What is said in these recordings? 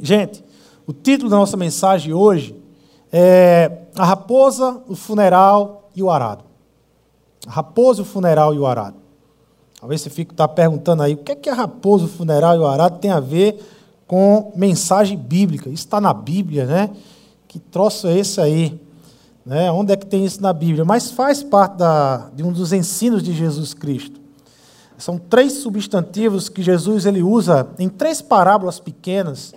Gente, o título da nossa mensagem hoje é A Raposa, o Funeral e o Arado. A raposa, o funeral e o arado. Talvez você fique tá perguntando aí, o que é que a raposa, o funeral e o arado tem a ver com mensagem bíblica? Isso está na Bíblia, né? Que troço é esse aí? Né? Onde é que tem isso na Bíblia? Mas faz parte da, de um dos ensinos de Jesus Cristo. São três substantivos que Jesus ele usa em três parábolas pequenas.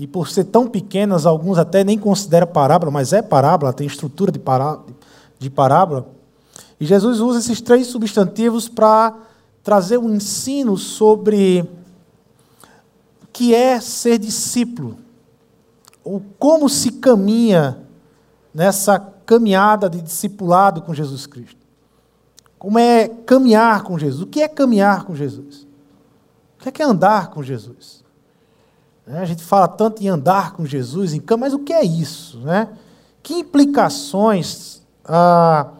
E por ser tão pequenas, alguns até nem consideram parábola, mas é parábola, tem estrutura de, pará, de parábola. E Jesus usa esses três substantivos para trazer um ensino sobre o que é ser discípulo, ou como se caminha nessa caminhada de discipulado com Jesus Cristo. Como é caminhar com Jesus? O que é caminhar com Jesus? O que é, andar com Jesus? Né, a gente fala tanto em andar com Jesus, em mas o que é isso? Né? Que implicações ah,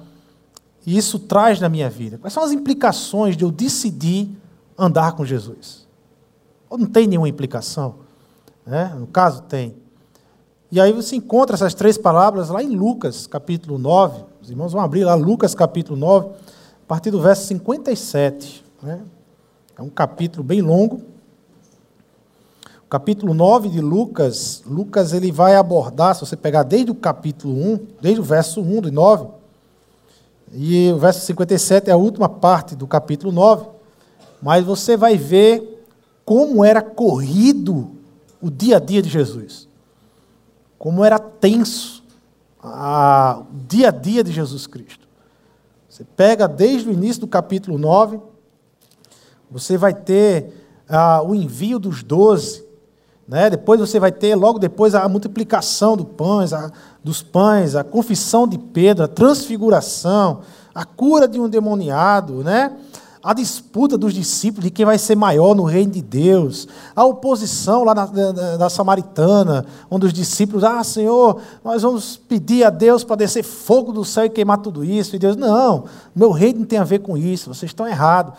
isso traz na minha vida? Quais são as implicações de eu decidir andar com Jesus? Ou não tem nenhuma implicação? Né? No caso, tem. E aí você encontra essas três palavras lá em Lucas, capítulo 9. Os irmãos vão abrir lá Lucas, capítulo 9 a partir do verso 57. Né? É um capítulo bem longo. Capítulo 9 de Lucas, Lucas ele vai abordar, se você pegar desde o capítulo 1, desde o verso 1 de 9, e o verso 57 é a última parte do capítulo 9, mas você vai ver como era corrido o dia a dia de Jesus. Como era tenso o dia a dia de Jesus Cristo. Você pega desde o início do capítulo 9, você vai ter ah, o envio dos doze, né? depois você vai ter, logo depois, a multiplicação do pães, a, dos pães, a confissão de Pedro, a transfiguração, a cura de um demoniado, né? a disputa dos discípulos de quem vai ser maior no reino de Deus, a oposição lá na, na, na, Samaritana, onde os discípulos, ah, Senhor, nós vamos pedir a Deus para descer fogo do céu e queimar tudo isso. E Deus, não, meu reino não tem a ver com isso, vocês estão errados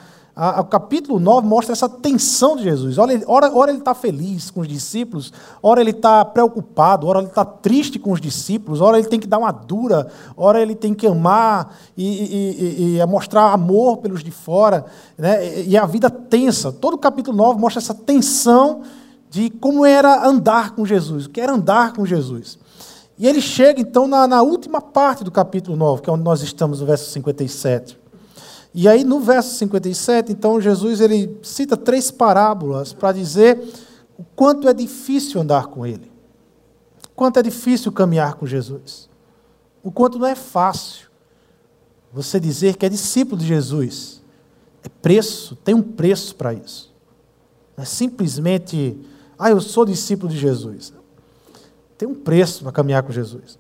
o capítulo 9 mostra essa tensão de Jesus. Ora, ora, ele está feliz com os discípulos, ora ele está preocupado, ora ele está triste com os discípulos, ora ele tem que dar uma dura, ora ele tem que amar e, e, e, e mostrar amor pelos de fora. Né? E a vida tensa. Todo o capítulo 9 mostra essa tensão de como era andar com Jesus, o que era andar com Jesus. E ele chega, então, na, na última parte do capítulo 9, que é onde nós estamos, no verso 57. E aí no verso 57, então Jesus ele cita três parábolas para dizer o quanto é difícil andar com ele. O quanto é difícil caminhar com Jesus. O quanto não é fácil você dizer que é discípulo de Jesus. É preço, tem um preço para isso. Não é simplesmente, ah, eu sou discípulo de Jesus. Tem um preço para caminhar com Jesus.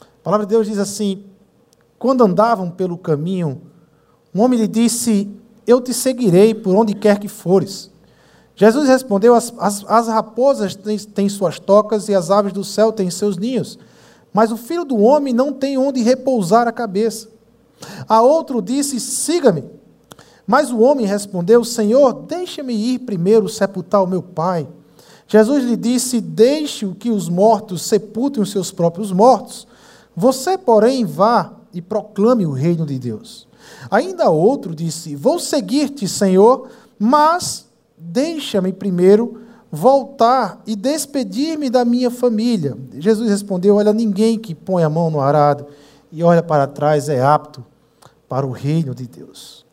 A palavra de Deus diz assim: quando andavam pelo caminho, um homem lhe disse: Eu te seguirei por onde quer que fores. Jesus respondeu: As, as, as raposas têm, têm suas tocas e as aves do céu têm seus ninhos, mas o filho do homem não tem onde repousar a cabeça. A outro disse: Siga-me. Mas o homem respondeu: Senhor, deixa-me ir primeiro sepultar o meu pai. Jesus lhe disse: Deixe que os mortos sepultem os seus próprios mortos. Você, porém, vá e proclame o reino de Deus. Ainda outro disse: Vou seguir-te, Senhor, mas deixa-me primeiro voltar e despedir-me da minha família. Jesus respondeu: Olha, ninguém que põe a mão no arado e olha para trás é apto para o reino de Deus.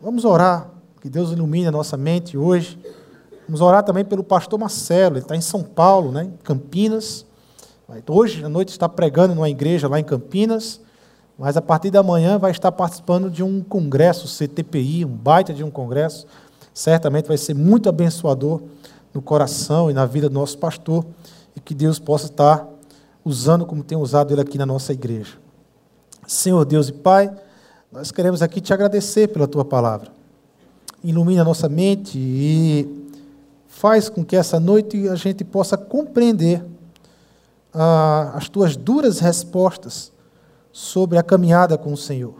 Vamos orar, que Deus ilumine a nossa mente hoje. Vamos orar também pelo pastor Marcelo, ele está em São Paulo, né, em Campinas. Hoje à noite está pregando numa igreja lá em Campinas. Mas a partir da manhã vai estar participando de um congresso CTPI, um baita de um congresso. Certamente vai ser muito abençoador no coração e na vida do nosso pastor e que Deus possa estar usando como tem usado ele aqui na nossa igreja. Senhor Deus e Pai, nós queremos aqui te agradecer pela tua palavra. Ilumina a nossa mente e faz com que essa noite a gente possa compreender ah, as tuas duras respostas sobre a caminhada com o Senhor.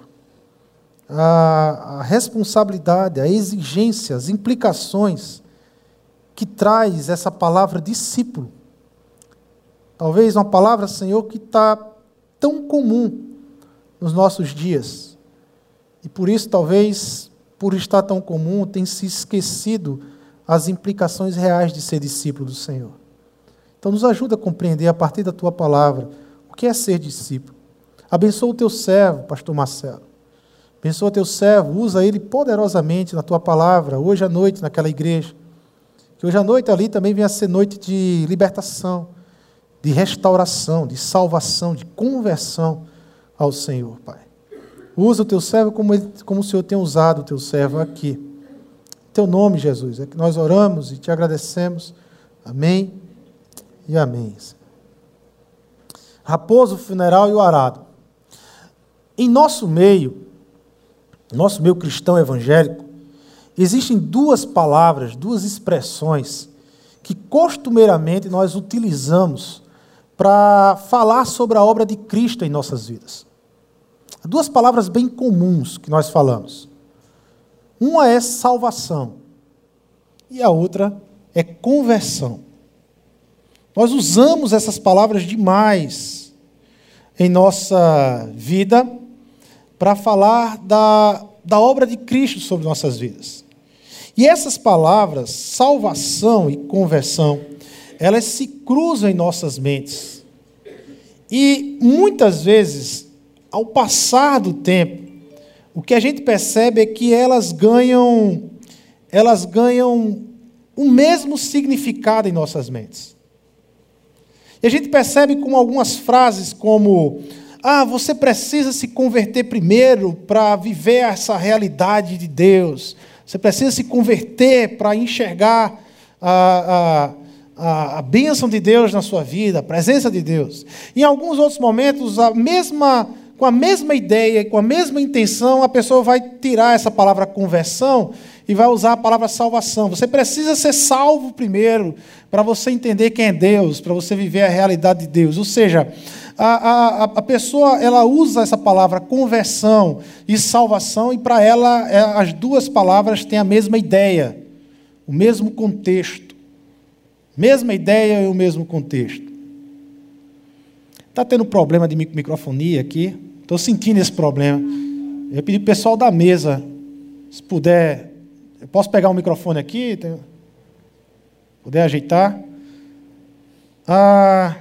A, a responsabilidade, a exigência, as implicações que traz essa palavra discípulo. Talvez uma palavra, Senhor, que está tão comum nos nossos dias. E por isso, talvez, por estar tão comum, tem se esquecido as implicações reais de ser discípulo do Senhor. Então, nos ajuda a compreender a partir da tua palavra o que é ser discípulo. Abençoa o teu servo, pastor Marcelo. Abençoa o teu servo, usa ele poderosamente na tua palavra, hoje à noite, naquela igreja. Que hoje à noite ali também venha a ser noite de libertação, de restauração, de salvação, de conversão ao Senhor, Pai. Usa o teu servo como, ele, como o Senhor tem usado o teu servo aqui. Em teu nome, Jesus, é que nós oramos e te agradecemos. Amém e amém. Raposo, funeral e o arado. Em nosso meio, nosso meio cristão evangélico, existem duas palavras, duas expressões que costumeiramente nós utilizamos para falar sobre a obra de Cristo em nossas vidas. Duas palavras bem comuns que nós falamos. Uma é salvação e a outra é conversão. Nós usamos essas palavras demais em nossa vida para falar da, da obra de Cristo sobre nossas vidas. E essas palavras, salvação e conversão, elas se cruzam em nossas mentes. E muitas vezes, ao passar do tempo, o que a gente percebe é que elas ganham elas ganham o mesmo significado em nossas mentes. E a gente percebe com algumas frases como ah, você precisa se converter primeiro para viver essa realidade de Deus. Você precisa se converter para enxergar a, a a, bênção de Deus na sua vida, a presença de Deus. Em alguns outros momentos, a mesma, com a mesma ideia, com a mesma intenção, a pessoa vai tirar essa palavra conversão e vai usar a palavra salvação. Você precisa ser salvo primeiro para você entender quem é Deus, para você viver a realidade de Deus. Ou seja, a, a, a pessoa ela usa essa palavra conversão e salvação e para ela é, as duas palavras têm a mesma ideia, o mesmo contexto. Mesma ideia e o mesmo contexto. Está tendo problema de microfonia aqui? Estou sentindo esse problema. Eu pedi para o pessoal da mesa, se puder. Eu posso pegar o um microfone aqui? Tem... Puder ajeitar? Ah,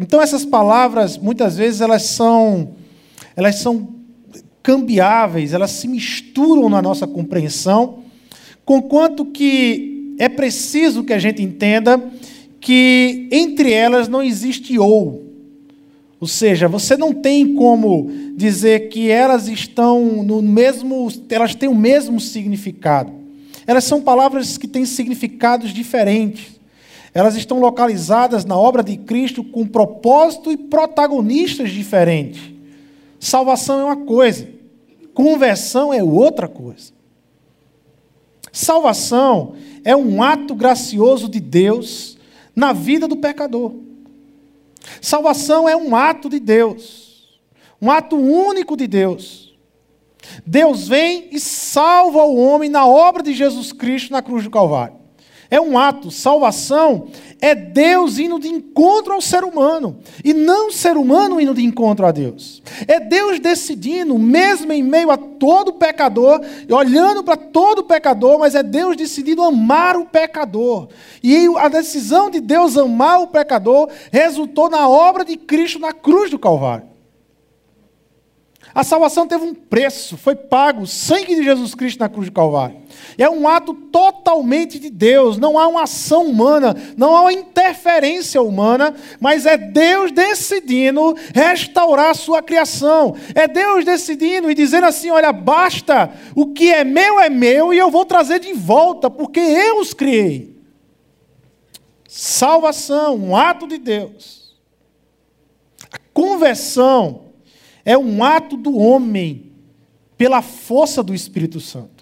então essas palavras, muitas vezes, elas são, elas são cambiáveis, elas se misturam na nossa compreensão, conquanto que é preciso que a gente entenda que entre elas não existe ou. Ou seja, você não tem como dizer que elas estão no mesmo, elas têm o mesmo significado. Elas são palavras que têm significados diferentes. Elas estão localizadas na obra de Cristo com propósito e protagonistas diferentes. Salvação é uma coisa, conversão é outra coisa. Salvação é um ato gracioso de Deus na vida do pecador. Salvação é um ato de Deus, um ato único de Deus. Deus vem e salva o homem na obra de Jesus Cristo na cruz do Calvário. É um ato, salvação é Deus indo de encontro ao ser humano, e não o ser humano indo de encontro a Deus. É Deus decidindo, mesmo em meio a todo pecador, olhando para todo pecador, mas é Deus decidindo amar o pecador. E a decisão de Deus amar o pecador resultou na obra de Cristo na cruz do Calvário. A salvação teve um preço, foi pago, o sangue de Jesus Cristo na cruz de Calvário. É um ato totalmente de Deus, não há uma ação humana, não há uma interferência humana, mas é Deus decidindo restaurar a sua criação. É Deus decidindo e dizendo assim: olha, basta, o que é meu é meu e eu vou trazer de volta, porque eu os criei. Salvação, um ato de Deus. A conversão é um ato do homem pela força do Espírito Santo.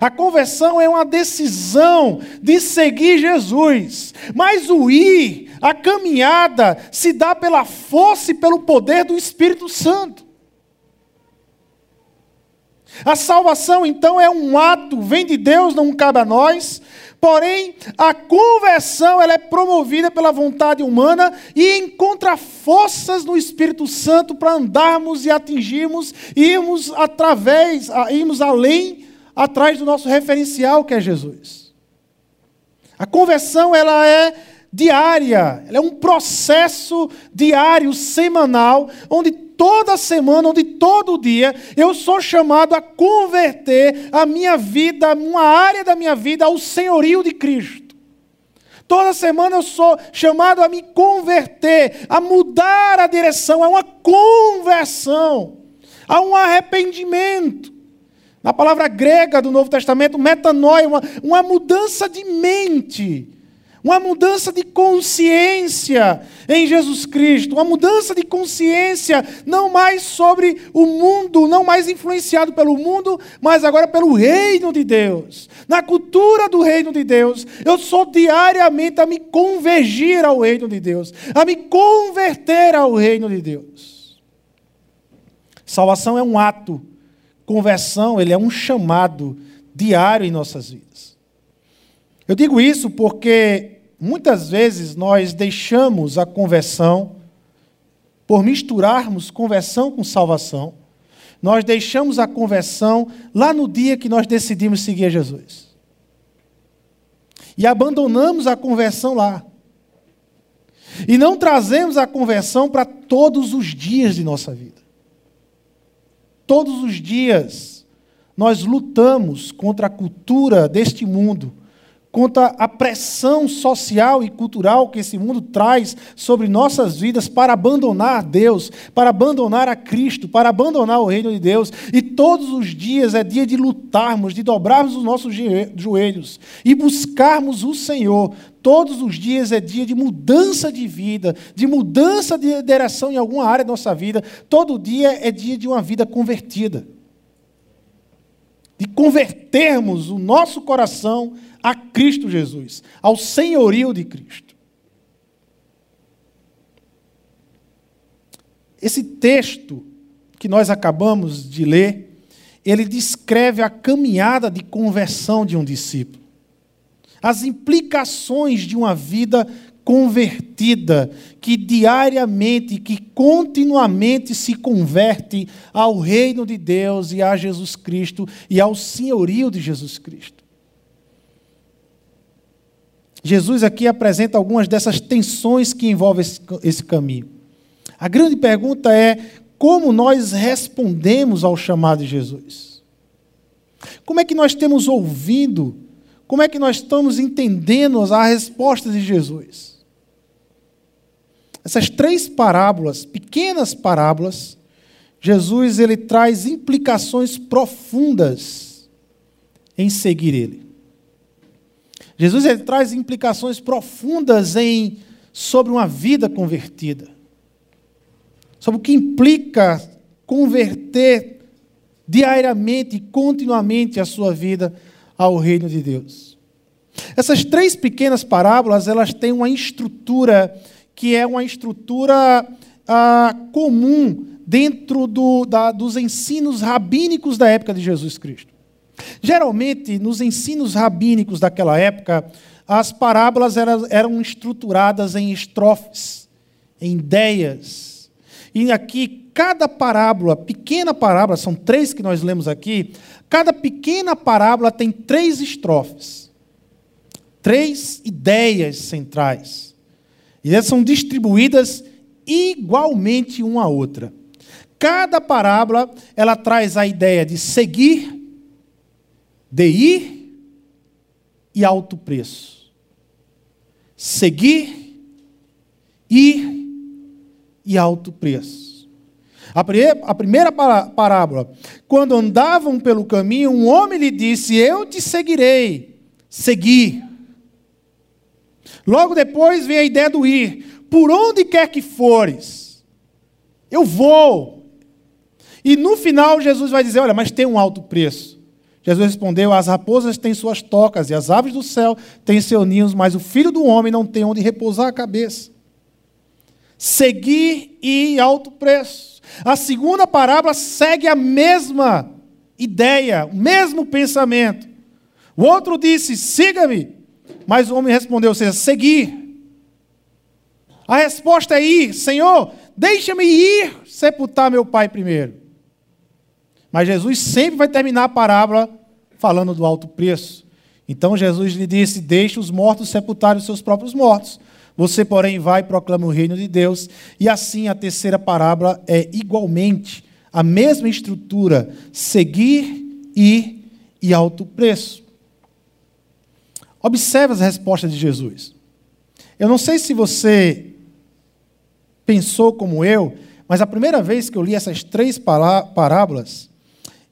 A conversão é uma decisão de seguir Jesus, mas o ir, a caminhada, se dá pela força e pelo poder do Espírito Santo. A salvação, então, é um ato, vem de Deus, não cabe a nós, Porém, a conversão ela é promovida pela vontade humana e encontra forças no Espírito Santo para andarmos e atingirmos, irmos através, irmos além, atrás do nosso referencial que é Jesus. A conversão ela é diária, ela é um processo diário, semanal, onde toda semana, onde todo dia eu sou chamado a converter a minha vida, uma área da minha vida ao senhorio de Cristo. Toda semana eu sou chamado a me converter, a mudar a direção, é uma conversão, há um arrependimento. Na palavra grega do Novo Testamento, metanoia, uma, uma mudança de mente uma mudança de consciência em Jesus Cristo, uma mudança de consciência não mais sobre o mundo, não mais influenciado pelo mundo, mas agora pelo reino de Deus. Na cultura do reino de Deus, eu sou diariamente a me convergir ao reino de Deus, a me converter ao reino de Deus. Salvação é um ato, conversão, ele é um chamado diário em nossas vidas. Eu digo isso porque Muitas vezes nós deixamos a conversão, por misturarmos conversão com salvação, nós deixamos a conversão lá no dia que nós decidimos seguir Jesus. E abandonamos a conversão lá. E não trazemos a conversão para todos os dias de nossa vida. Todos os dias nós lutamos contra a cultura deste mundo contra a pressão social e cultural que esse mundo traz sobre nossas vidas para abandonar Deus, para abandonar a Cristo, para abandonar o reino de Deus. E todos os dias é dia de lutarmos, de dobrarmos os nossos joelhos e buscarmos o Senhor. Todos os dias é dia de mudança de vida, de mudança de direção em alguma área da nossa vida. Todo dia é dia de uma vida convertida. De convertermos o nosso coração a Cristo Jesus, ao senhorio de Cristo. Esse texto que nós acabamos de ler, ele descreve a caminhada de conversão de um discípulo. As implicações de uma vida convertida, que diariamente, que continuamente se converte ao reino de Deus e a Jesus Cristo e ao senhorio de Jesus Cristo. Jesus aqui apresenta algumas dessas tensões que envolvem esse, esse caminho. A grande pergunta é como nós respondemos ao chamado de Jesus? Como é que nós temos ouvido? Como é que nós estamos entendendo as respostas de Jesus? Essas três parábolas, pequenas parábolas, Jesus ele traz implicações profundas em seguir ele. Jesus ele traz implicações profundas em sobre uma vida convertida. Sobre o que implica converter diariamente e continuamente a sua vida ao reino de Deus. Essas três pequenas parábolas, elas têm uma estrutura que é uma estrutura ah, comum dentro do, da, dos ensinos rabínicos da época de Jesus Cristo. Geralmente, nos ensinos rabínicos daquela época, as parábolas eram, eram estruturadas em estrofes, em ideias. E aqui, cada parábola, pequena parábola, são três que nós lemos aqui, cada pequena parábola tem três estrofes, três ideias centrais. E elas são distribuídas igualmente uma a outra. Cada parábola, ela traz a ideia de seguir de ir e alto preço. Seguir, ir e alto preço. A primeira parábola, quando andavam pelo caminho, um homem lhe disse: Eu te seguirei. Seguir. Logo depois vem a ideia do ir. Por onde quer que fores, eu vou. E no final Jesus vai dizer: Olha, mas tem um alto preço. Jesus respondeu: As raposas têm suas tocas e as aves do céu têm seus ninhos, mas o filho do homem não tem onde repousar a cabeça. Seguir e alto preço. A segunda parábola segue a mesma ideia, o mesmo pensamento. O outro disse: Siga-me. Mas o homem respondeu: seja, seguir. A resposta é ir, Senhor, deixa-me ir sepultar meu pai primeiro. Mas Jesus sempre vai terminar a parábola falando do alto preço. Então Jesus lhe disse: Deixe os mortos sepultarem os seus próprios mortos. Você, porém, vai e proclama o reino de Deus. E assim a terceira parábola é igualmente a mesma estrutura: seguir, ir e alto preço. Observe as respostas de Jesus. Eu não sei se você pensou como eu, mas a primeira vez que eu li essas três parábolas,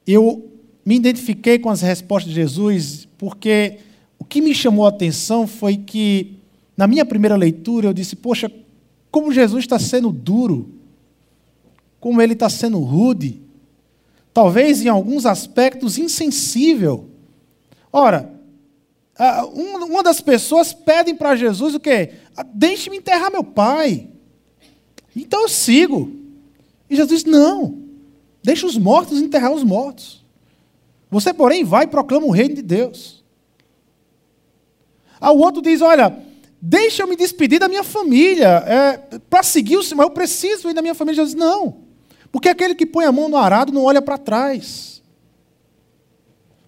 eu me identifiquei com as respostas de Jesus, porque o que me chamou a atenção foi que, na minha primeira leitura, eu disse: Poxa, como Jesus está sendo duro, como ele está sendo rude, talvez em alguns aspectos insensível. Ora, uma das pessoas pedem para Jesus o quê? Deixe-me enterrar meu pai. Então eu sigo. E Jesus diz: Não, deixa os mortos enterrar os mortos. Você, porém, vai e proclama o reino de Deus. Aí o outro diz: Olha, deixa eu me despedir da minha família. É, para seguir o Senhor, eu preciso ir da minha família. Jesus diz: Não, porque aquele que põe a mão no arado não olha para trás.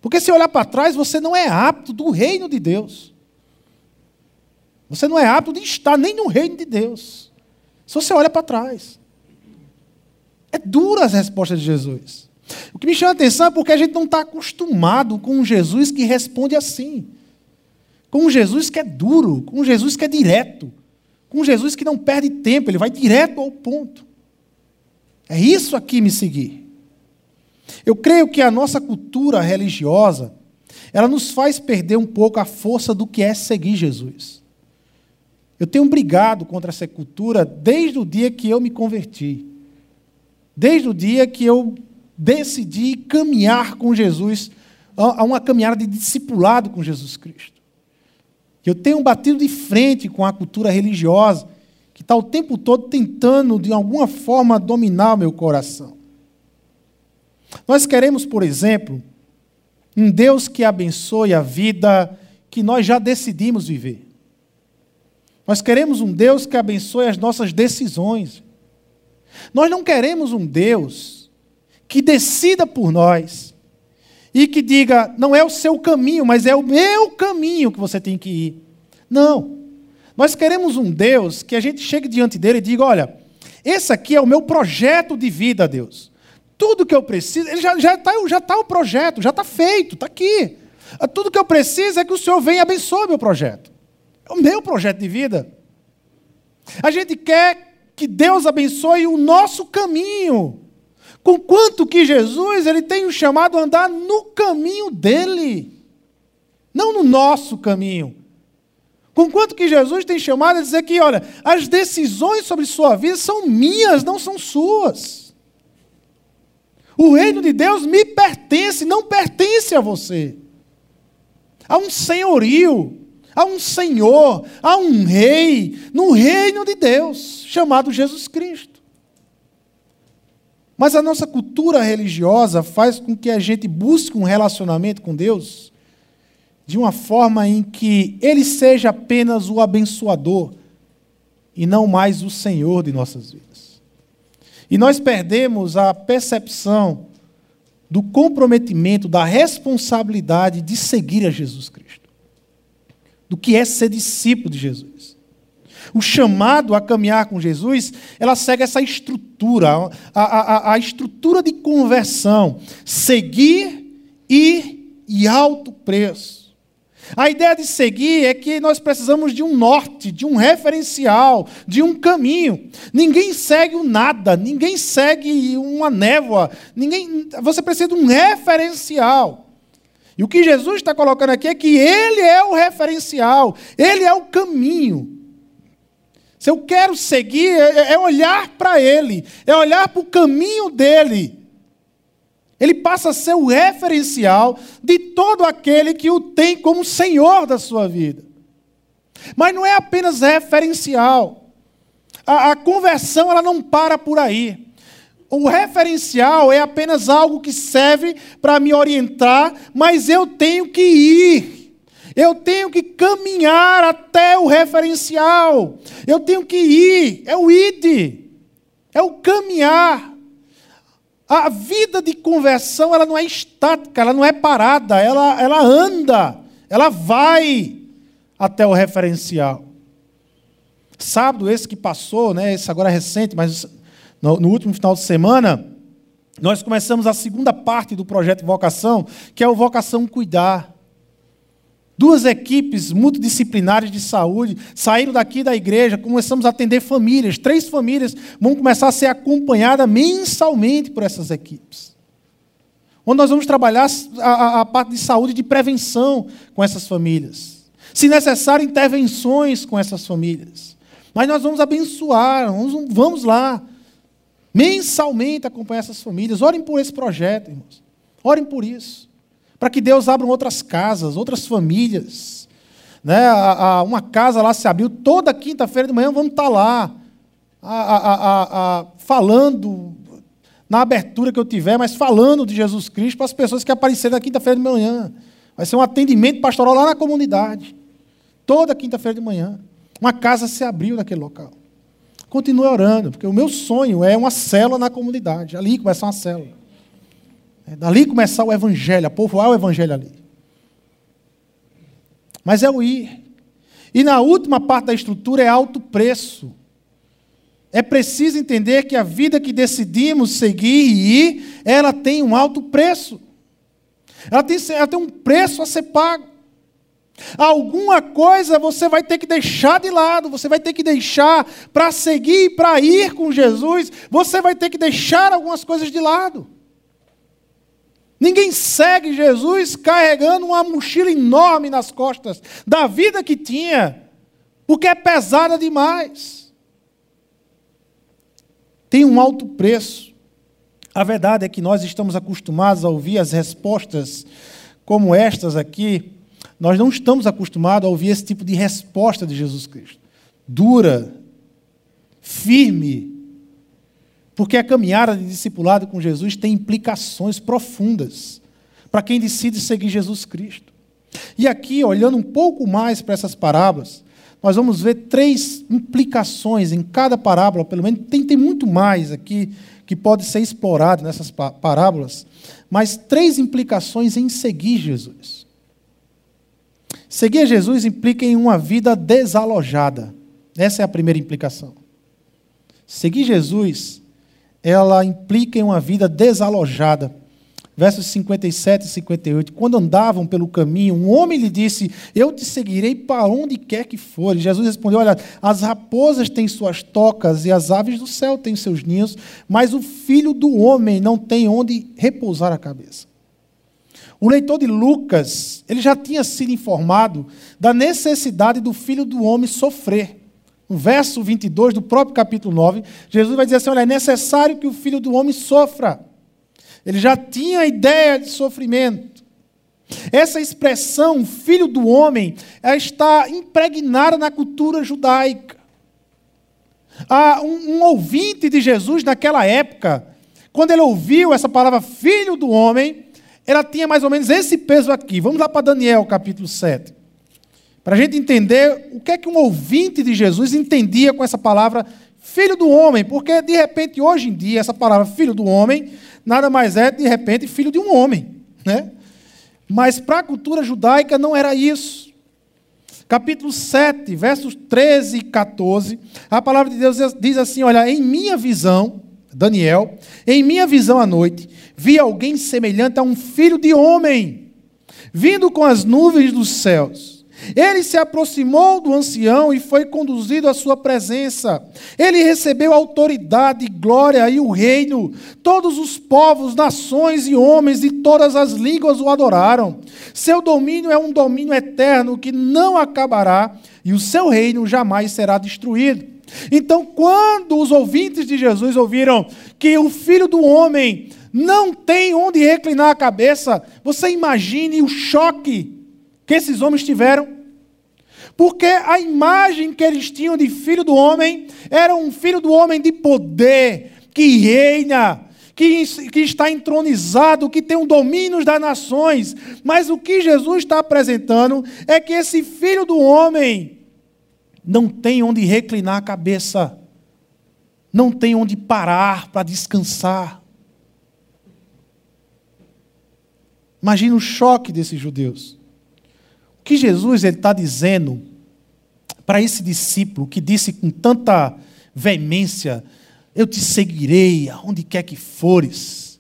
Porque se olhar para trás, você não é apto do reino de Deus. Você não é apto de estar nem no reino de Deus. Se você olha para trás. É dura as respostas de Jesus. O que me chama a atenção é porque a gente não está acostumado com um Jesus que responde assim. Com um Jesus que é duro, com um Jesus que é direto, com um Jesus que não perde tempo, ele vai direto ao ponto. É isso aqui me seguir. Eu creio que a nossa cultura religiosa, ela nos faz perder um pouco a força do que é seguir Jesus. Eu tenho brigado contra essa cultura desde o dia que eu me converti. Desde o dia que eu decidi caminhar com Jesus, a uma caminhada de discipulado com Jesus Cristo. Eu tenho batido de frente com a cultura religiosa, que está o tempo todo tentando, de alguma forma, dominar o meu coração. Nós queremos, por exemplo, um Deus que abençoe a vida que nós já decidimos viver. Nós queremos um Deus que abençoe as nossas decisões. Nós não queremos um Deus que decida por nós e que diga, não é o seu caminho, mas é o meu caminho que você tem que ir. Não. Nós queremos um Deus que a gente chegue diante dele e diga: olha, esse aqui é o meu projeto de vida, Deus. Tudo que eu preciso, ele já está já tá o projeto, já está feito, está aqui. Tudo que eu preciso é que o Senhor venha e abençoe meu projeto. É o meu projeto de vida. A gente quer que Deus abençoe o nosso caminho. Com quanto que Jesus ele tem o chamado a andar no caminho dele, não no nosso caminho. Com quanto que Jesus tem chamado a dizer que, olha, as decisões sobre sua vida são minhas, não são suas. O reino de Deus me pertence, não pertence a você. Há um senhorio Há um Senhor, há um Rei no reino de Deus, chamado Jesus Cristo. Mas a nossa cultura religiosa faz com que a gente busque um relacionamento com Deus de uma forma em que Ele seja apenas o abençoador e não mais o Senhor de nossas vidas. E nós perdemos a percepção do comprometimento, da responsabilidade de seguir a Jesus Cristo do que é ser discípulo de Jesus. O chamado a caminhar com Jesus, ela segue essa estrutura, a, a, a estrutura de conversão. Seguir, ir e alto preço. A ideia de seguir é que nós precisamos de um norte, de um referencial, de um caminho. Ninguém segue o nada, ninguém segue uma névoa, ninguém, você precisa de um referencial. E o que Jesus está colocando aqui é que Ele é o referencial, Ele é o caminho. Se eu quero seguir, é, é olhar para Ele, é olhar para o caminho dele. Ele passa a ser o referencial de todo aquele que o tem como Senhor da sua vida. Mas não é apenas referencial. A, a conversão ela não para por aí. O referencial é apenas algo que serve para me orientar, mas eu tenho que ir. Eu tenho que caminhar até o referencial. Eu tenho que ir. É o id. É o caminhar. A vida de conversão ela não é estática, ela não é parada, ela, ela anda, ela vai até o referencial. Sábado, esse que passou, né, esse agora é recente, mas no, no último final de semana, nós começamos a segunda parte do projeto Vocação, que é o Vocação Cuidar. Duas equipes multidisciplinares de saúde saíram daqui da igreja, começamos a atender famílias. Três famílias vão começar a ser acompanhadas mensalmente por essas equipes. Onde nós vamos trabalhar a, a, a parte de saúde de prevenção com essas famílias. Se necessário, intervenções com essas famílias. Mas nós vamos abençoar, vamos, vamos lá. Mensalmente acompanhar essas famílias. Orem por esse projeto, irmãos. Orem por isso para que Deus abra outras casas, outras famílias. Né? A, a, uma casa lá se abriu, toda quinta-feira de manhã vamos estar tá lá, a, falando, na abertura que eu tiver, mas falando de Jesus Cristo para as pessoas que aparecerem na quinta-feira de manhã. Vai ser um atendimento pastoral lá na comunidade. Toda quinta-feira de manhã. Uma casa se abriu naquele local. Continue orando, porque o meu sonho é uma célula na comunidade. Ali começa uma célula. É dali começar o evangelho, a povoar o evangelho ali. Mas é o ir. E na última parte da estrutura é alto preço. É preciso entender que a vida que decidimos seguir e ir, ela tem um alto preço. Ela tem, ela tem um preço a ser pago. Alguma coisa você vai ter que deixar de lado, você vai ter que deixar para seguir, para ir com Jesus, você vai ter que deixar algumas coisas de lado. Ninguém segue Jesus carregando uma mochila enorme nas costas da vida que tinha, porque é pesada demais. Tem um alto preço. A verdade é que nós estamos acostumados a ouvir as respostas como estas aqui. Nós não estamos acostumados a ouvir esse tipo de resposta de Jesus Cristo. Dura, firme, porque a caminhada de discipulado com Jesus tem implicações profundas para quem decide seguir Jesus Cristo. E aqui, olhando um pouco mais para essas parábolas, nós vamos ver três implicações em cada parábola, pelo menos tem, tem muito mais aqui que pode ser explorado nessas parábolas, mas três implicações em seguir Jesus. Seguir Jesus implica em uma vida desalojada. Essa é a primeira implicação. Seguir Jesus ela implica em uma vida desalojada. Versos 57 e 58. Quando andavam pelo caminho, um homem lhe disse: Eu te seguirei para onde quer que for. E Jesus respondeu: Olha, as raposas têm suas tocas e as aves do céu têm seus ninhos, mas o filho do homem não tem onde repousar a cabeça. O leitor de Lucas, ele já tinha sido informado da necessidade do filho do homem sofrer no verso 22 do próprio capítulo 9, Jesus vai dizer assim: Olha, é necessário que o filho do homem sofra. Ele já tinha a ideia de sofrimento. Essa expressão, filho do homem, está impregnada na cultura judaica. Um, um ouvinte de Jesus naquela época, quando ele ouviu essa palavra filho do homem, ela tinha mais ou menos esse peso aqui. Vamos lá para Daniel, capítulo 7. Para a gente entender o que é que um ouvinte de Jesus entendia com essa palavra filho do homem, porque de repente hoje em dia essa palavra filho do homem nada mais é de repente filho de um homem, né? Mas para a cultura judaica não era isso. Capítulo 7, versos 13 e 14, a palavra de Deus diz assim: Olha, em minha visão, Daniel, em minha visão à noite, vi alguém semelhante a um filho de homem, vindo com as nuvens dos céus. Ele se aproximou do ancião e foi conduzido à sua presença. Ele recebeu autoridade, glória e o reino. Todos os povos, nações e homens de todas as línguas o adoraram. Seu domínio é um domínio eterno que não acabará e o seu reino jamais será destruído. Então, quando os ouvintes de Jesus ouviram que o filho do homem não tem onde reclinar a cabeça, você imagine o choque que esses homens tiveram. Porque a imagem que eles tinham de filho do homem era um filho do homem de poder, que reina, que, que está entronizado, que tem o um domínio das nações. Mas o que Jesus está apresentando é que esse filho do homem não tem onde reclinar a cabeça, não tem onde parar para descansar. Imagina o choque desses judeus. Que Jesus está dizendo para esse discípulo que disse com tanta veemência: Eu te seguirei aonde quer que fores.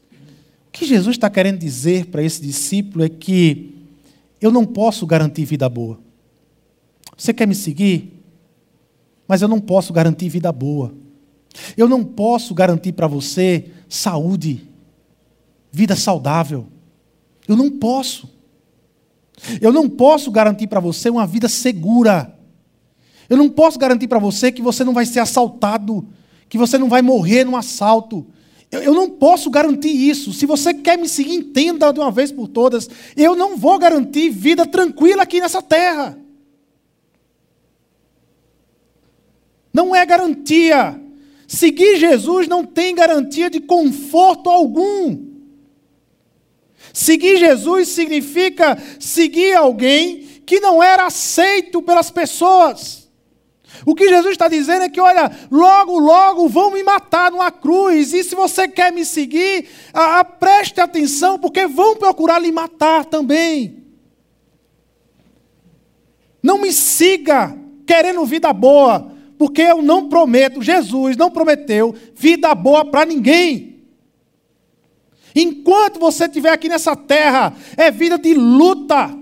O que Jesus está querendo dizer para esse discípulo é que eu não posso garantir vida boa. Você quer me seguir? Mas eu não posso garantir vida boa. Eu não posso garantir para você saúde, vida saudável. Eu não posso. Eu não posso garantir para você uma vida segura. Eu não posso garantir para você que você não vai ser assaltado, que você não vai morrer num assalto. Eu, eu, não posso garantir isso. Se você quer me seguir, entenda de uma vez por todas. Eu não vou garantir vida tranquila aqui nessa terra. Não é garantia. Seguir Jesus não tem garantia de conforto algum. Seguir Jesus significa seguir alguém que não era aceito pelas pessoas. O que Jesus está dizendo é que, olha, logo, logo vão me matar numa cruz, e se você quer me seguir, a, a, preste atenção, porque vão procurar lhe matar também. Não me siga querendo vida boa, porque eu não prometo, Jesus não prometeu vida boa para ninguém. Enquanto você estiver aqui nessa terra, é vida de luta.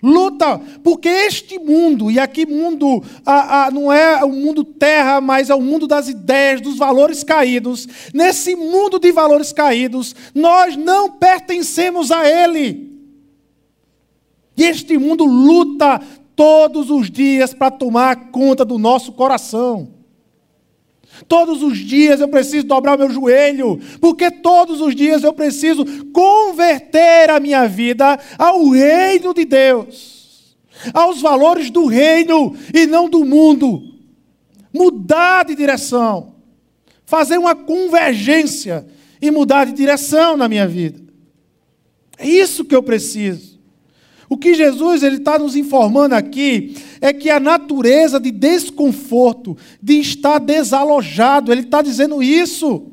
Luta, porque este mundo, e aqui mundo a, a, não é o mundo terra, mas é o mundo das ideias, dos valores caídos. Nesse mundo de valores caídos, nós não pertencemos a ele. E este mundo luta todos os dias para tomar conta do nosso coração. Todos os dias eu preciso dobrar meu joelho, porque todos os dias eu preciso converter a minha vida ao reino de Deus, aos valores do reino e não do mundo. Mudar de direção, fazer uma convergência e mudar de direção na minha vida. É isso que eu preciso. O que Jesus ele está nos informando aqui é que a natureza de desconforto, de estar desalojado, ele está dizendo isso.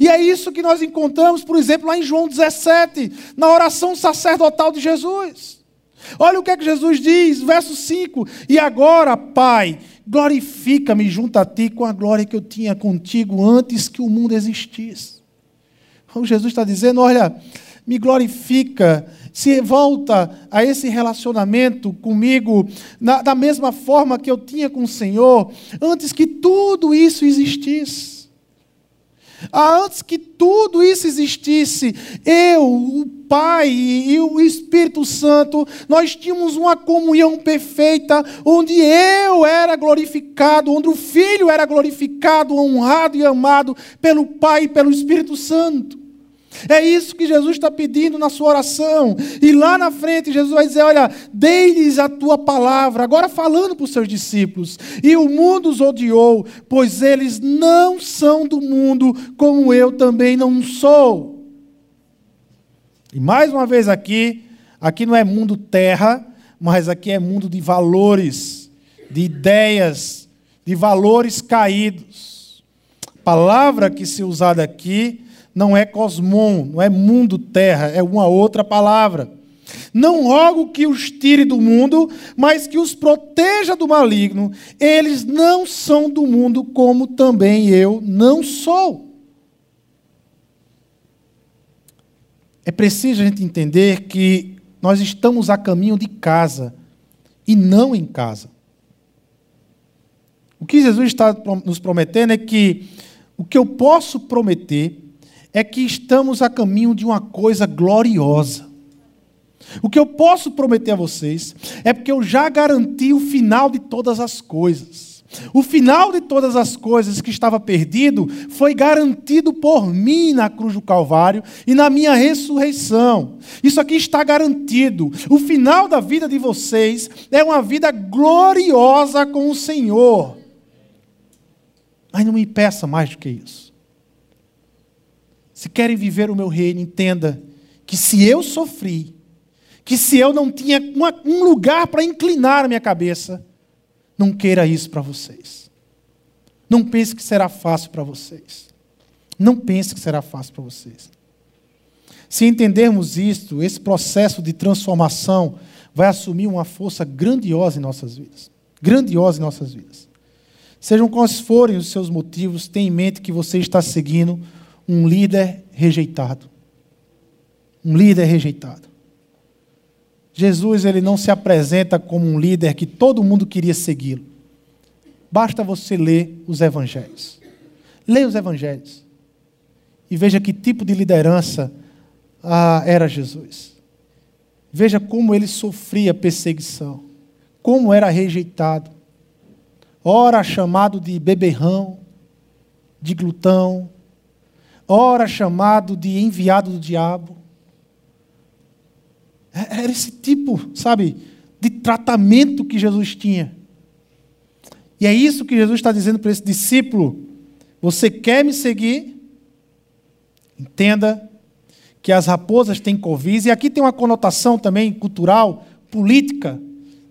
E é isso que nós encontramos, por exemplo, lá em João 17, na oração sacerdotal de Jesus. Olha o que é que Jesus diz, verso 5: E agora, Pai, glorifica-me junto a ti com a glória que eu tinha contigo antes que o mundo existisse. Então, Jesus está dizendo: Olha, me glorifica se volta a esse relacionamento comigo na, da mesma forma que eu tinha com o Senhor, antes que tudo isso existisse. Ah, antes que tudo isso existisse, eu, o Pai e o Espírito Santo, nós tínhamos uma comunhão perfeita, onde eu era glorificado, onde o Filho era glorificado, honrado e amado pelo Pai e pelo Espírito Santo. É isso que Jesus está pedindo na sua oração. E lá na frente, Jesus vai dizer: Olha, dei-lhes a tua palavra, agora falando para os seus discípulos. E o mundo os odiou, pois eles não são do mundo, como eu também não sou. E mais uma vez aqui, aqui não é mundo terra, mas aqui é mundo de valores, de ideias, de valores caídos. A palavra que se usada aqui não é cosmon, não é mundo terra, é uma outra palavra. Não rogo que os tire do mundo, mas que os proteja do maligno. Eles não são do mundo, como também eu não sou. É preciso a gente entender que nós estamos a caminho de casa e não em casa. O que Jesus está nos prometendo é que o que eu posso prometer é que estamos a caminho de uma coisa gloriosa. O que eu posso prometer a vocês é porque eu já garanti o final de todas as coisas. O final de todas as coisas que estava perdido foi garantido por mim na cruz do Calvário e na minha ressurreição. Isso aqui está garantido. O final da vida de vocês é uma vida gloriosa com o Senhor. Mas não me peça mais do que isso. Se querem viver o meu reino, entenda que se eu sofri, que se eu não tinha uma, um lugar para inclinar a minha cabeça, não queira isso para vocês. Não pense que será fácil para vocês. Não pense que será fácil para vocês. Se entendermos isto, esse processo de transformação vai assumir uma força grandiosa em nossas vidas. Grandiosa em nossas vidas. Sejam quais forem os seus motivos, tenha em mente que você está seguindo um líder rejeitado. Um líder rejeitado. Jesus ele não se apresenta como um líder que todo mundo queria segui-lo. Basta você ler os evangelhos. Leia os evangelhos. E veja que tipo de liderança ah, era Jesus. Veja como ele sofria perseguição, como era rejeitado. Ora chamado de beberrão, de glutão, ora chamado de enviado do diabo. É, era esse tipo, sabe, de tratamento que Jesus tinha. E é isso que Jesus está dizendo para esse discípulo: você quer me seguir? Entenda que as raposas têm covis, e aqui tem uma conotação também cultural, política.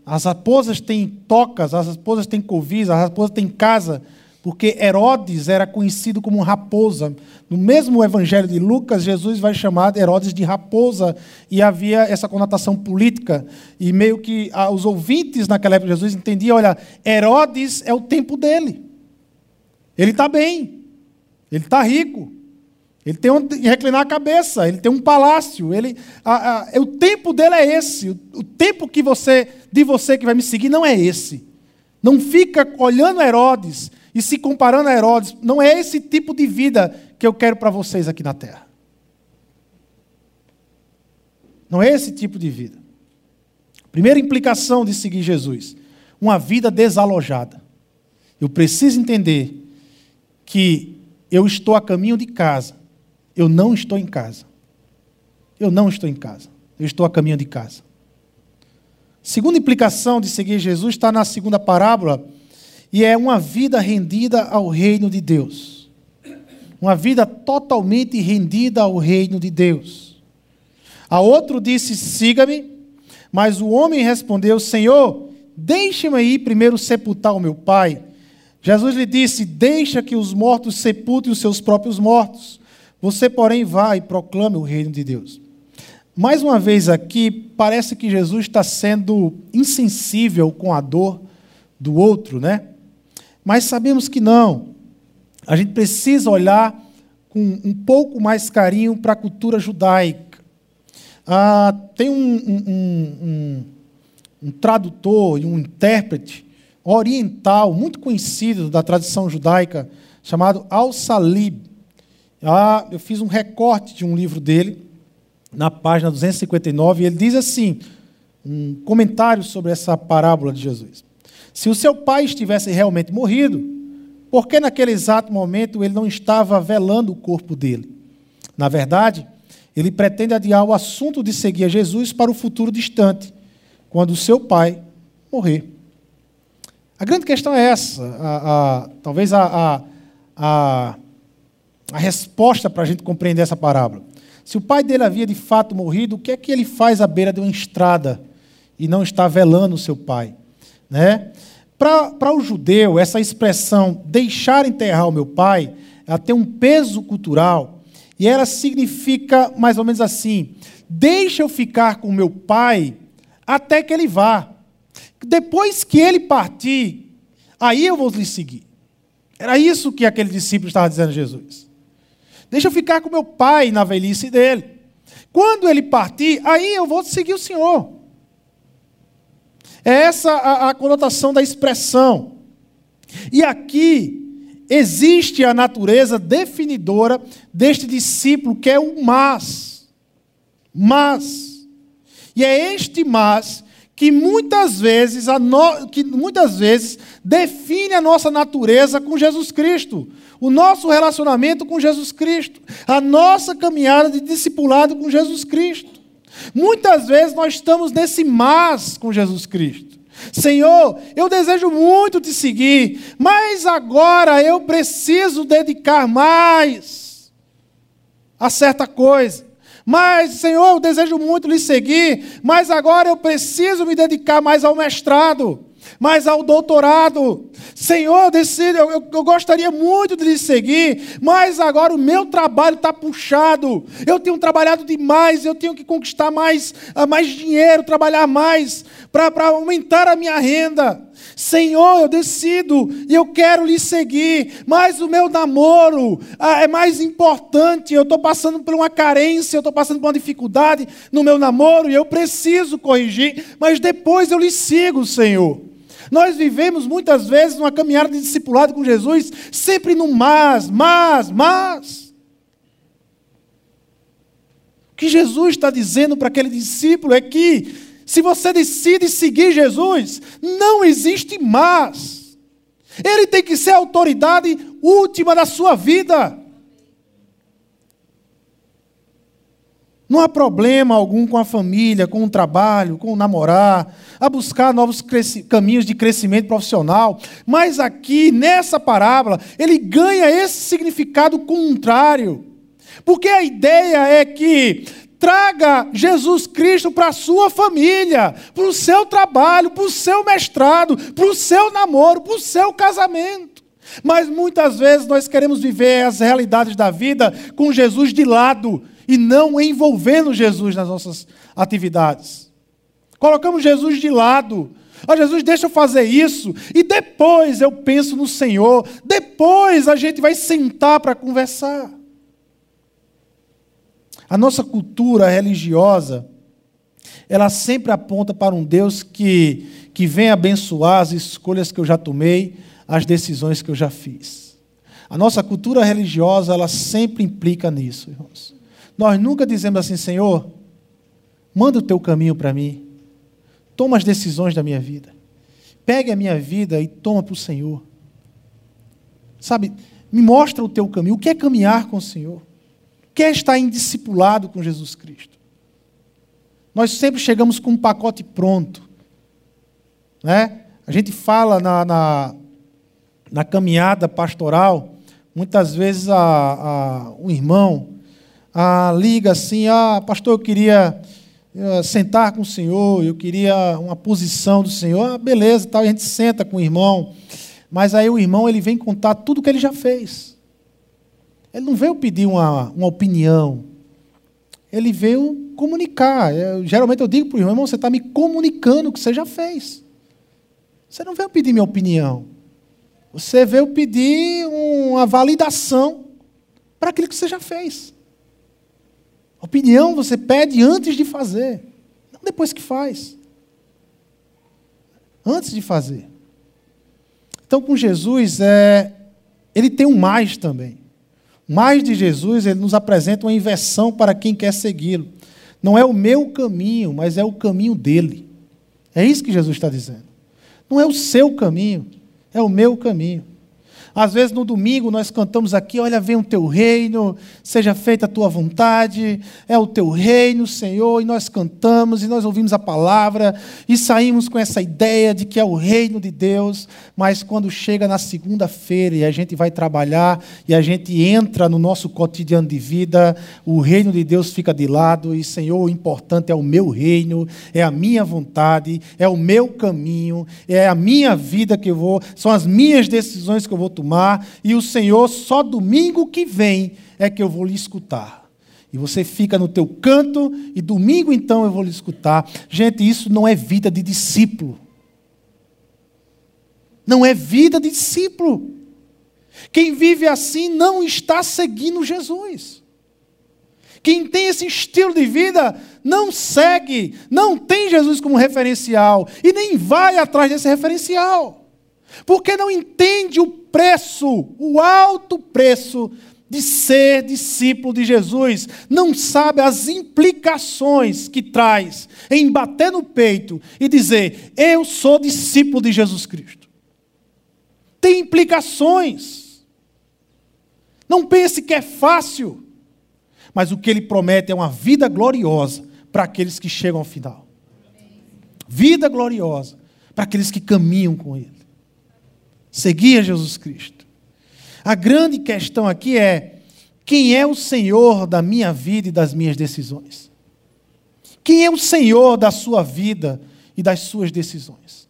As raposas têm tocas, as raposas têm covis, as raposas têm casa, porque Herodes era conhecido como raposa. No mesmo evangelho de Lucas, Jesus vai chamar Herodes de raposa, e havia essa conotação política, e meio que ah, os ouvintes naquela época de Jesus entendiam: olha, Herodes é o tempo dele, ele está bem, ele está rico, ele tem onde reclinar a cabeça, ele tem um palácio. Ele, a, o tempo dele é esse. O, o, tempo que você, de você que vai me seguir não é esse. Não fica olhando Herodes e se comparando a Herodes. Não é esse tipo de vida que eu quero para vocês aqui na terra. Não é esse tipo de vida. Primeira implicação de seguir Jesus: uma vida desalojada. Eu preciso entender que eu estou a caminho de casa eu não estou em casa. Eu não estou em casa. Eu estou a caminho de casa. Segunda implicação de seguir Jesus está na segunda parábola, e é uma vida rendida ao reino de Deus. Uma vida totalmente rendida ao reino de Deus. A outro disse: Siga-me. Mas o homem respondeu: Senhor, deixe-me ir primeiro sepultar o meu pai. Jesus lhe disse: Deixa que os mortos sepultem os seus próprios mortos. Você, porém, vai e proclame o reino de Deus. Mais uma vez aqui, parece que Jesus está sendo insensível com a dor do outro, né? Mas sabemos que não. A gente precisa olhar com um pouco mais carinho para a cultura judaica. Ah, tem um, um, um, um tradutor e um intérprete oriental muito conhecido da tradição judaica, chamado Al-Salib. Ah, eu fiz um recorte de um livro dele, na página 259, e ele diz assim: um comentário sobre essa parábola de Jesus. Se o seu pai estivesse realmente morrido, por que naquele exato momento ele não estava velando o corpo dele? Na verdade, ele pretende adiar o assunto de seguir a Jesus para o futuro distante, quando o seu pai morrer. A grande questão é essa. A, a, talvez a, a a resposta para a gente compreender essa parábola. Se o pai dele havia de fato morrido, o que é que ele faz à beira de uma estrada e não está velando o seu pai? Né? Para o judeu, essa expressão deixar enterrar o meu pai, ela tem um peso cultural e ela significa mais ou menos assim: deixa eu ficar com meu pai até que ele vá. Depois que ele partir, aí eu vou lhe seguir. Era isso que aquele discípulo estava dizendo a Jesus. Deixa eu ficar com meu pai na velhice dele. Quando ele partir, aí eu vou seguir o Senhor. É essa a, a conotação da expressão. E aqui existe a natureza definidora deste discípulo, que é o mas. Mas. E é este mas que muitas vezes, no... que muitas vezes define a nossa natureza com Jesus Cristo o nosso relacionamento com Jesus Cristo, a nossa caminhada de discipulado com Jesus Cristo. Muitas vezes nós estamos nesse mas com Jesus Cristo. Senhor, eu desejo muito te seguir, mas agora eu preciso dedicar mais a certa coisa. Mas, Senhor, eu desejo muito lhe seguir, mas agora eu preciso me dedicar mais ao mestrado, mais ao doutorado. Senhor, decido, eu, eu, eu gostaria muito de lhe seguir, mas agora o meu trabalho está puxado. Eu tenho trabalhado demais, eu tenho que conquistar mais, ah, mais dinheiro, trabalhar mais para aumentar a minha renda. Senhor, eu decido e eu quero lhe seguir, mas o meu namoro ah, é mais importante. Eu estou passando por uma carência, eu estou passando por uma dificuldade no meu namoro e eu preciso corrigir, mas depois eu lhe sigo, Senhor. Nós vivemos muitas vezes uma caminhada de discipulado com Jesus, sempre no mas, mas, mas. O que Jesus está dizendo para aquele discípulo é que, se você decide seguir Jesus, não existe mais. Ele tem que ser a autoridade última da sua vida. Não há problema algum com a família, com o trabalho, com o namorar, a buscar novos caminhos de crescimento profissional. Mas aqui, nessa parábola, ele ganha esse significado contrário. Porque a ideia é que traga Jesus Cristo para a sua família, para o seu trabalho, para o seu mestrado, para o seu namoro, para o seu casamento. Mas muitas vezes nós queremos viver as realidades da vida com Jesus de lado e não envolvendo Jesus nas nossas atividades. Colocamos Jesus de lado. Oh, Jesus, deixa eu fazer isso. E depois eu penso no Senhor. Depois a gente vai sentar para conversar. A nossa cultura religiosa, ela sempre aponta para um Deus que, que vem abençoar as escolhas que eu já tomei, as decisões que eu já fiz. A nossa cultura religiosa, ela sempre implica nisso, irmãos. Nós nunca dizemos assim, Senhor, manda o teu caminho para mim. Toma as decisões da minha vida. Pegue a minha vida e toma para o Senhor. Sabe, me mostra o teu caminho. O que é caminhar com o Senhor? O que é estar indiscipulado com Jesus Cristo? Nós sempre chegamos com um pacote pronto. Né? A gente fala na, na, na caminhada pastoral, muitas vezes a, a, um irmão ah, liga assim, ah, pastor, eu queria uh, sentar com o senhor, eu queria uma posição do senhor, ah, beleza, tal, a gente senta com o irmão, mas aí o irmão ele vem contar tudo o que ele já fez. Ele não veio pedir uma, uma opinião, ele veio comunicar. Eu, geralmente eu digo para o irmão, irmão, você está me comunicando o que você já fez. Você não veio pedir minha opinião. Você veio pedir uma validação para aquilo que você já fez. Opinião você pede antes de fazer, não depois que faz. Antes de fazer. Então, com Jesus, é, ele tem um mais também. Mais de Jesus, ele nos apresenta uma inversão para quem quer segui-lo. Não é o meu caminho, mas é o caminho dele. É isso que Jesus está dizendo. Não é o seu caminho, é o meu caminho. Às vezes no domingo nós cantamos aqui: Olha, vem o teu reino, seja feita a tua vontade, é o teu reino, Senhor. E nós cantamos e nós ouvimos a palavra e saímos com essa ideia de que é o reino de Deus. Mas quando chega na segunda-feira e a gente vai trabalhar e a gente entra no nosso cotidiano de vida, o reino de Deus fica de lado e, Senhor, o importante é o meu reino, é a minha vontade, é o meu caminho, é a minha vida que eu vou, são as minhas decisões que eu vou tomar tomar, e o Senhor só domingo que vem é que eu vou lhe escutar. E você fica no teu canto e domingo então eu vou lhe escutar. Gente, isso não é vida de discípulo. Não é vida de discípulo. Quem vive assim não está seguindo Jesus. Quem tem esse estilo de vida não segue, não tem Jesus como referencial e nem vai atrás desse referencial. Porque não entende o preço, o alto preço de ser discípulo de Jesus, não sabe as implicações que traz em bater no peito e dizer: Eu sou discípulo de Jesus Cristo. Tem implicações. Não pense que é fácil, mas o que ele promete é uma vida gloriosa para aqueles que chegam ao final. Vida gloriosa para aqueles que caminham com ele seguia Jesus Cristo. A grande questão aqui é quem é o Senhor da minha vida e das minhas decisões? Quem é o Senhor da sua vida e das suas decisões?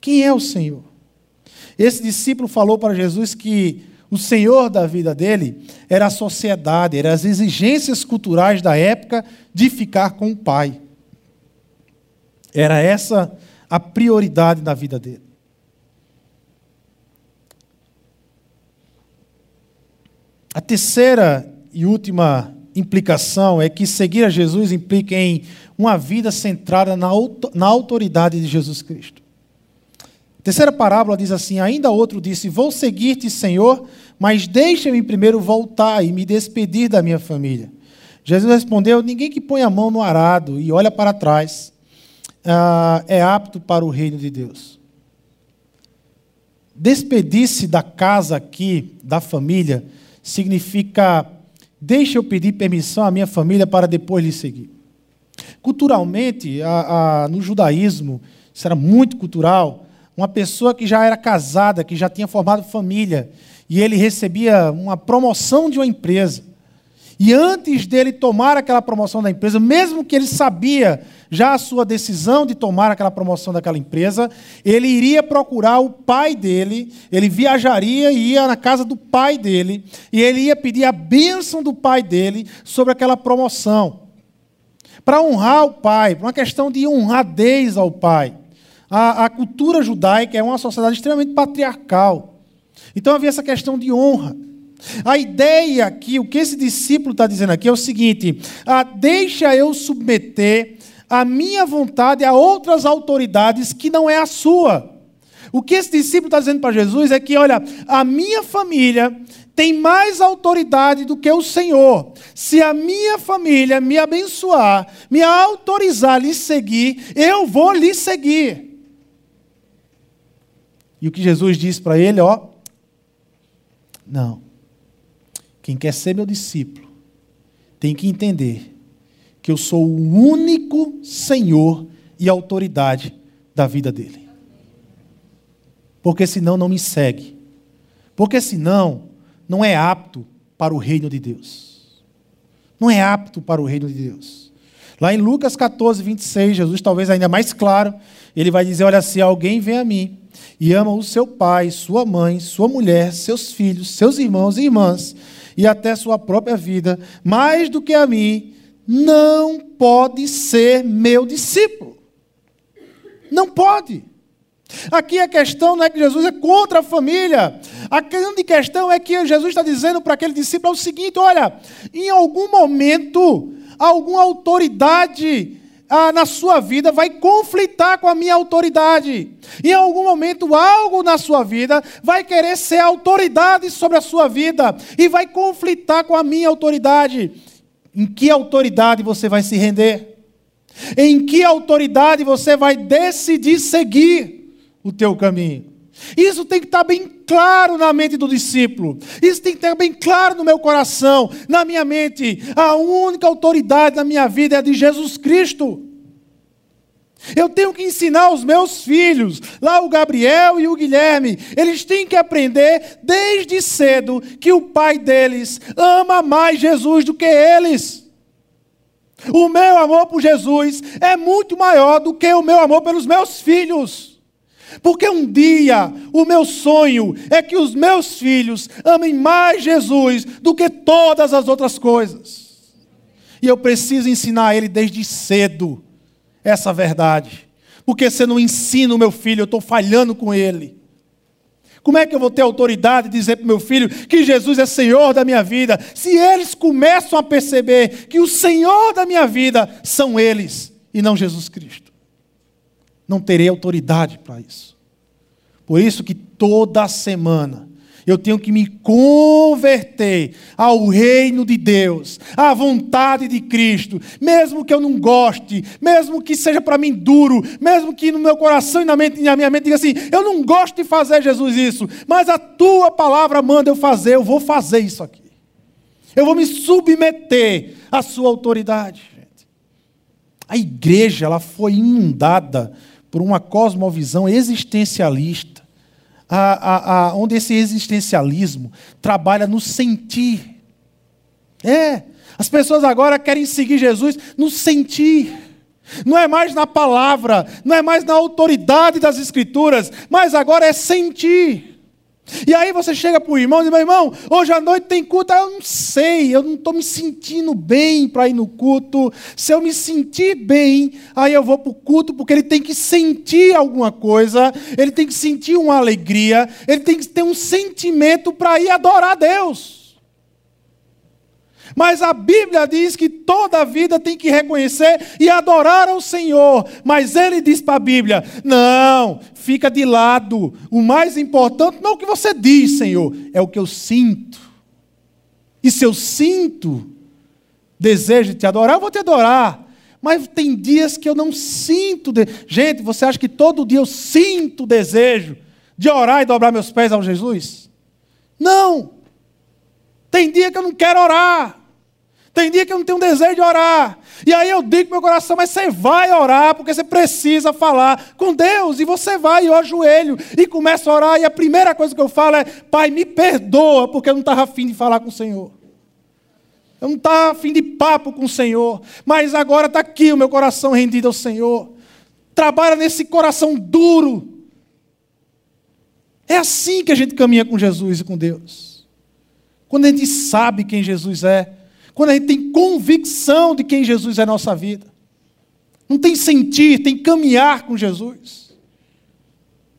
Quem é o Senhor? Esse discípulo falou para Jesus que o Senhor da vida dele era a sociedade, eram as exigências culturais da época de ficar com o pai. Era essa a prioridade da vida dele. A terceira e última implicação é que seguir a Jesus implica em uma vida centrada na, autoridade de Jesus Cristo. A terceira parábola diz assim: Ainda outro disse: Vou seguir-te, Senhor, mas deixa-me primeiro voltar e me despedir da minha família. Jesus respondeu: Ninguém que põe a mão no arado e olha para trás ah, é apto para o reino de Deus. Despedir-se da casa aqui, da família, significa deixa eu pedir permissão à minha família para depois lhe seguir. Culturalmente, a, a, no judaísmo, isso era muito cultural, uma pessoa que já era casada, que já tinha formado família, e ele recebia uma promoção de uma empresa. E antes dele tomar aquela promoção da empresa, mesmo que ele sabia já a sua decisão de tomar aquela promoção daquela empresa, ele iria procurar o pai dele, ele viajaria e ia na casa do pai dele, e ele ia pedir a bênção do pai dele sobre aquela promoção. Para honrar o pai, por uma questão de honradez ao pai. A, a cultura judaica é uma sociedade extremamente patriarcal. Então havia essa questão de honra. A ideia aqui, o que esse discípulo está dizendo aqui é o seguinte: ah, deixa eu submeter a minha vontade a outras autoridades que não é a sua. O que esse discípulo está dizendo para Jesus é que, olha, a minha família tem mais autoridade do que o Senhor. Se a minha família me abençoar, me autorizar a lhe seguir, eu vou lhe seguir. E o que Jesus disse para ele, ó, não. Quem quer ser meu discípulo tem que entender que eu sou o único Senhor e autoridade da vida dele. Porque senão não me segue. Porque senão não é apto para o reino de Deus. Não é apto para o reino de Deus. Lá em Lucas 14, 26, Jesus, talvez ainda mais claro, ele vai dizer: Olha, se alguém vem a mim e ama o seu pai, sua mãe, sua mulher, seus filhos, seus irmãos e irmãs, e até sua própria vida, mais do que a mim, não pode ser meu discípulo. Não pode. Aqui a questão não é que Jesus é contra a família. A grande questão é que Jesus está dizendo para aquele discípulo é o seguinte: olha, em algum momento, alguma autoridade ah, na sua vida vai conflitar com a minha autoridade. Em algum momento, algo na sua vida vai querer ser autoridade sobre a sua vida e vai conflitar com a minha autoridade. Em que autoridade você vai se render? Em que autoridade você vai decidir seguir o teu caminho? Isso tem que estar bem claro na mente do discípulo. Isso tem que estar bem claro no meu coração, na minha mente. A única autoridade na minha vida é a de Jesus Cristo. Eu tenho que ensinar os meus filhos, lá o Gabriel e o Guilherme, eles têm que aprender desde cedo que o pai deles ama mais Jesus do que eles. O meu amor por Jesus é muito maior do que o meu amor pelos meus filhos. Porque um dia o meu sonho é que os meus filhos amem mais Jesus do que todas as outras coisas. E eu preciso ensinar ele desde cedo essa verdade. Porque você não ensina o meu filho, eu estou falhando com ele. Como é que eu vou ter autoridade de dizer para o meu filho que Jesus é Senhor da minha vida, se eles começam a perceber que o Senhor da minha vida são eles e não Jesus Cristo? Não terei autoridade para isso. Por isso que toda semana eu tenho que me converter ao reino de Deus, à vontade de Cristo, mesmo que eu não goste, mesmo que seja para mim duro, mesmo que no meu coração e na, mente, na minha mente diga assim: eu não gosto de fazer, Jesus, isso, mas a tua palavra manda eu fazer, eu vou fazer isso aqui. Eu vou me submeter à sua autoridade. A igreja ela foi inundada por uma cosmovisão existencialista a, a, a, onde esse existencialismo trabalha no sentir. É, as pessoas agora querem seguir Jesus no sentir. Não é mais na palavra, não é mais na autoridade das Escrituras, mas agora é sentir. E aí você chega para o irmão e diz, meu irmão, hoje à noite tem culto. Eu não sei, eu não estou me sentindo bem para ir no culto. Se eu me sentir bem, aí eu vou para o culto, porque ele tem que sentir alguma coisa, ele tem que sentir uma alegria, ele tem que ter um sentimento para ir adorar a Deus. Mas a Bíblia diz que toda a vida tem que reconhecer e adorar ao Senhor. Mas ele diz para a Bíblia: não, fica de lado. O mais importante não é o que você diz, Senhor, é o que eu sinto. E se eu sinto desejo de te adorar, eu vou te adorar. Mas tem dias que eu não sinto. De... Gente, você acha que todo dia eu sinto desejo de orar e dobrar meus pés ao Jesus? Não. Tem dia que eu não quero orar. Tem dia que eu não tenho desejo de orar. E aí eu digo para meu coração, mas você vai orar, porque você precisa falar com Deus. E você vai, e eu ajoelho e começo a orar. E a primeira coisa que eu falo é: Pai, me perdoa, porque eu não estava afim de falar com o Senhor. Eu não estava afim de papo com o Senhor. Mas agora está aqui o meu coração rendido ao Senhor. Trabalha nesse coração duro. É assim que a gente caminha com Jesus e com Deus. Quando a gente sabe quem Jesus é quando a gente tem convicção de quem Jesus é na nossa vida. Não tem sentir, tem caminhar com Jesus.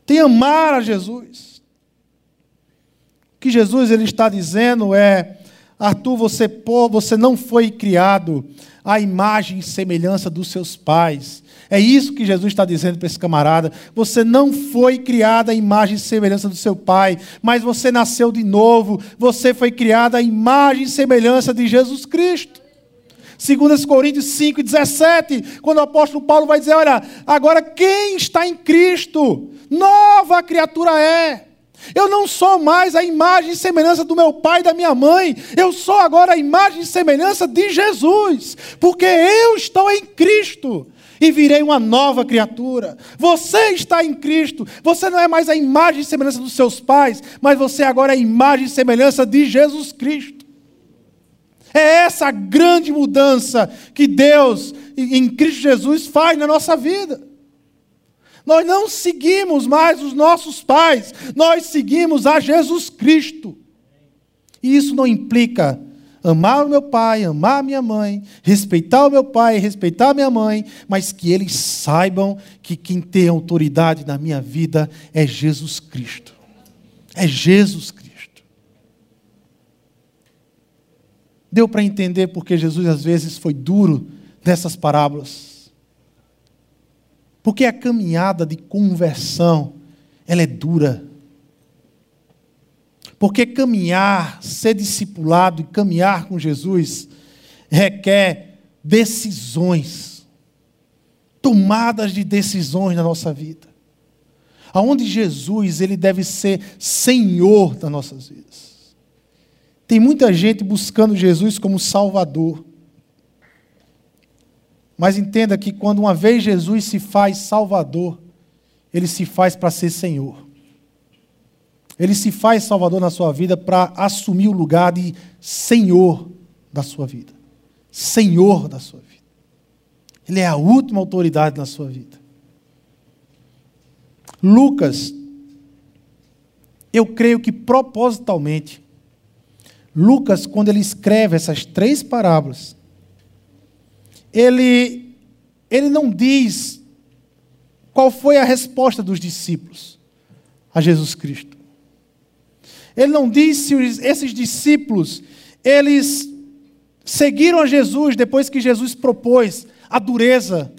Tem amar a Jesus. O que Jesus ele está dizendo é: Arthur, você, você não foi criado à imagem e semelhança dos seus pais. É isso que Jesus está dizendo para esse camarada. Você não foi criado à imagem e semelhança do seu pai, mas você nasceu de novo. Você foi criado à imagem e semelhança de Jesus Cristo. 2 Coríntios 5, 17, quando o apóstolo Paulo vai dizer: Olha, agora quem está em Cristo, nova criatura é. Eu não sou mais a imagem e semelhança do meu pai e da minha mãe. Eu sou agora a imagem e semelhança de Jesus, porque eu estou em Cristo e virei uma nova criatura. Você está em Cristo. Você não é mais a imagem e semelhança dos seus pais, mas você agora é a imagem e semelhança de Jesus Cristo. É essa grande mudança que Deus, em Cristo Jesus, faz na nossa vida. Nós não seguimos mais os nossos pais, nós seguimos a Jesus Cristo. E isso não implica amar o meu pai, amar a minha mãe, respeitar o meu pai, respeitar a minha mãe, mas que eles saibam que quem tem autoridade na minha vida é Jesus Cristo. É Jesus Cristo. Deu para entender porque Jesus às vezes foi duro nessas parábolas. Porque a caminhada de conversão, ela é dura. Porque caminhar, ser discipulado e caminhar com Jesus requer decisões, tomadas de decisões na nossa vida. Aonde Jesus ele deve ser Senhor das nossas vidas. Tem muita gente buscando Jesus como Salvador. Mas entenda que quando uma vez Jesus se faz Salvador, ele se faz para ser Senhor. Ele se faz Salvador na sua vida para assumir o lugar de Senhor da sua vida. Senhor da sua vida. Ele é a última autoridade na sua vida. Lucas, eu creio que propositalmente, Lucas, quando ele escreve essas três parábolas, ele, ele não diz qual foi a resposta dos discípulos a Jesus Cristo. Ele não diz se esses discípulos, eles seguiram a Jesus depois que Jesus propôs a dureza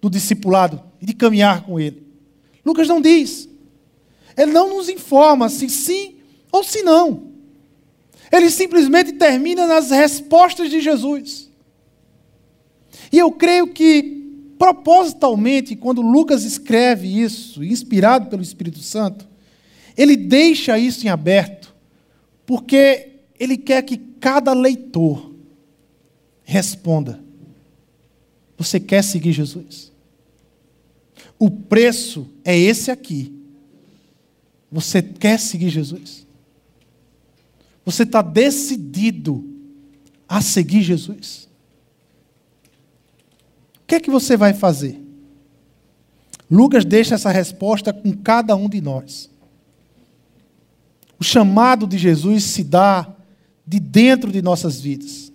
do discipulado e de caminhar com ele. Lucas não diz. Ele não nos informa se sim ou se não. Ele simplesmente termina nas respostas de Jesus. E eu creio que, propositalmente, quando Lucas escreve isso, inspirado pelo Espírito Santo, ele deixa isso em aberto, porque ele quer que cada leitor responda: Você quer seguir Jesus? O preço é esse aqui. Você quer seguir Jesus? Você está decidido a seguir Jesus? O que é que você vai fazer? Lucas deixa essa resposta com cada um de nós. O chamado de Jesus se dá de dentro de nossas vidas.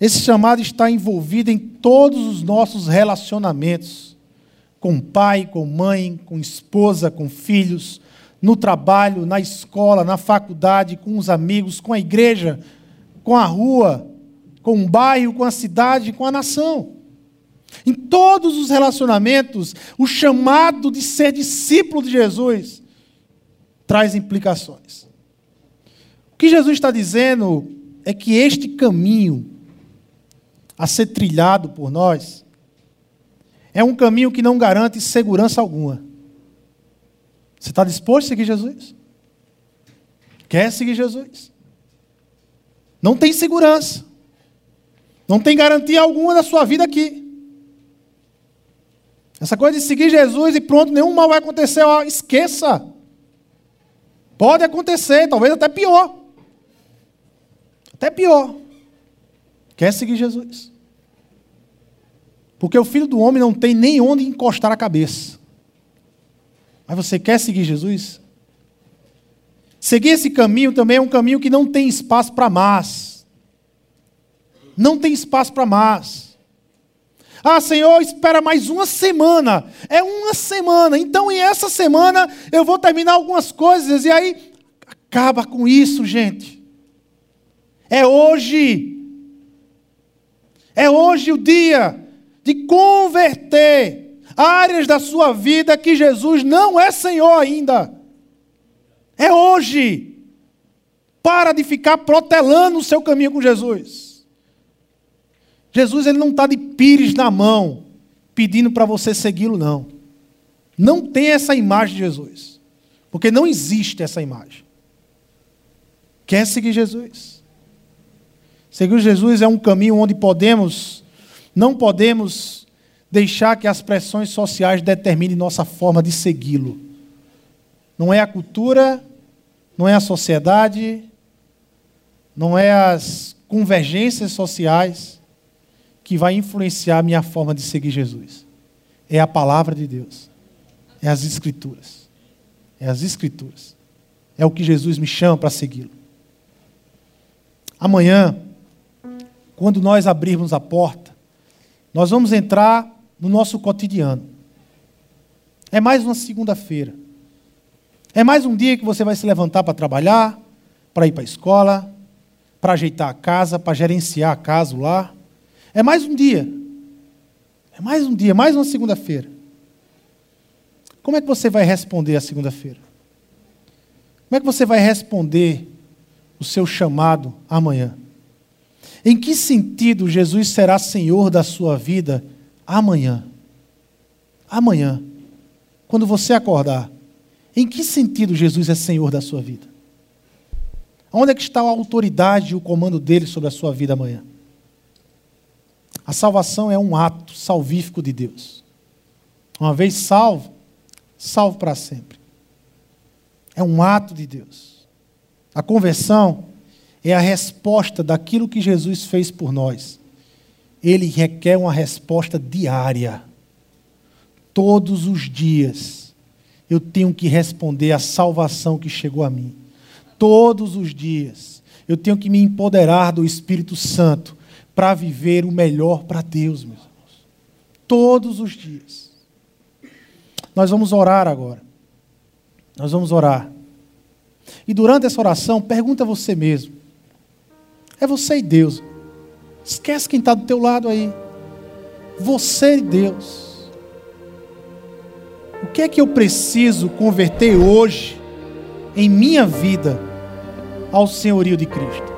Esse chamado está envolvido em todos os nossos relacionamentos com pai, com mãe, com esposa, com filhos, no trabalho, na escola, na faculdade, com os amigos, com a igreja, com a rua, com o bairro, com a cidade, com a nação. Em todos os relacionamentos, o chamado de ser discípulo de Jesus traz implicações. O que Jesus está dizendo é que este caminho a ser trilhado por nós é um caminho que não garante segurança alguma. Você está disposto a seguir Jesus? Quer seguir Jesus? Não tem segurança. Não tem garantia alguma da sua vida aqui. Essa coisa de seguir Jesus e pronto, nenhum mal vai acontecer, ó, esqueça. Pode acontecer, talvez até pior. Até pior. Quer seguir Jesus? Porque o filho do homem não tem nem onde encostar a cabeça. Mas você quer seguir Jesus? Seguir esse caminho também é um caminho que não tem espaço para mais. Não tem espaço para mais. Ah, Senhor, espera mais uma semana. É uma semana. Então, em essa semana, eu vou terminar algumas coisas. E aí, acaba com isso, gente. É hoje. É hoje o dia de converter áreas da sua vida que Jesus não é Senhor ainda. É hoje. Para de ficar protelando o seu caminho com Jesus. Jesus ele não está de pires na mão, pedindo para você segui-lo, não. Não tem essa imagem de Jesus. Porque não existe essa imagem. Quer seguir Jesus? Seguir Jesus é um caminho onde podemos, não podemos deixar que as pressões sociais determinem nossa forma de segui-lo. Não é a cultura, não é a sociedade, não é as convergências sociais que vai influenciar a minha forma de seguir Jesus. É a palavra de Deus. É as Escrituras. É as Escrituras. É o que Jesus me chama para segui-lo. Amanhã, quando nós abrirmos a porta, nós vamos entrar no nosso cotidiano. É mais uma segunda-feira. É mais um dia que você vai se levantar para trabalhar, para ir para a escola, para ajeitar a casa, para gerenciar a casa, lar. É mais um dia. É mais um dia, mais uma segunda-feira. Como é que você vai responder a segunda-feira? Como é que você vai responder o seu chamado amanhã? Em que sentido Jesus será Senhor da sua vida amanhã? Amanhã, quando você acordar, em que sentido Jesus é Senhor da sua vida? Onde é que está a autoridade e o comando dele sobre a sua vida amanhã? A salvação é um ato salvífico de Deus. Uma vez salvo, salvo para sempre. É um ato de Deus. A conversão é a resposta daquilo que Jesus fez por nós. Ele requer uma resposta diária. Todos os dias eu tenho que responder à salvação que chegou a mim. Todos os dias eu tenho que me empoderar do Espírito Santo para viver o melhor para Deus, meus irmãos. Todos os dias. Nós vamos orar agora. Nós vamos orar. E durante essa oração, pergunta a você mesmo. É você e Deus. Esquece quem está do teu lado aí. Você e Deus. O que é que eu preciso converter hoje em minha vida ao senhorio de Cristo?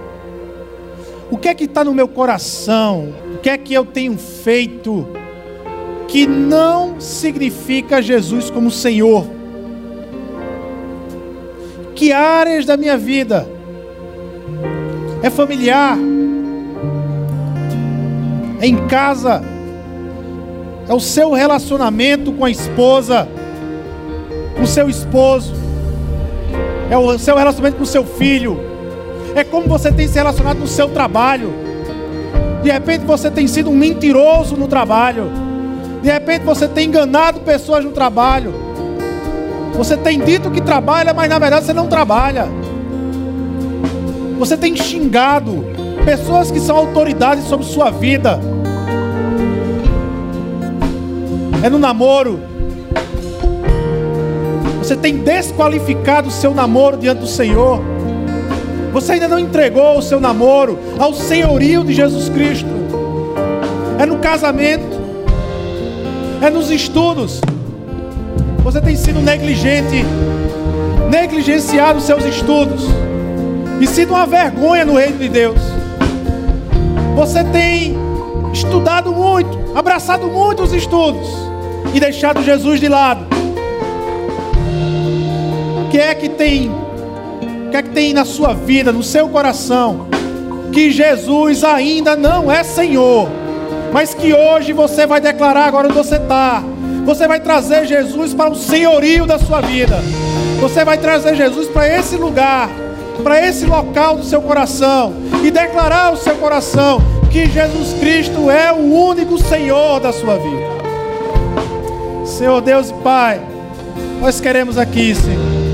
O que é que está no meu coração? O que é que eu tenho feito que não significa Jesus como Senhor? Que áreas da minha vida? É familiar, é em casa, é o seu relacionamento com a esposa, com o seu esposo, é o seu relacionamento com o seu filho É como você tem se relacionado no seu trabalho. De repente você tem sido um mentiroso no trabalho. De repente você tem enganado pessoas no trabalho. Você tem dito que trabalha, mas na verdade você não trabalha. Você tem xingado pessoas que são autoridades sobre sua vida. É no namoro. Você tem desqualificado o seu namoro diante do Senhor. Você ainda não entregou o seu namoro ao senhorio de Jesus Cristo. É no casamento. É nos estudos. Você tem sido negligente, negligenciado os seus estudos e sido uma vergonha no reino de Deus. Você tem estudado muito, abraçado muito os estudos e deixado Jesus de lado. O que é que tem? O que é que tem na sua vida, no seu coração? Que Jesus ainda não é Senhor, mas que hoje você vai declarar agora onde você está. Você vai trazer Jesus para o senhorio da sua vida. Você vai trazer Jesus para esse lugar, para esse local do seu coração e declarar ao seu coração que Jesus Cristo é o único Senhor da sua vida. Senhor Deus e Pai, nós queremos aqui, Senhor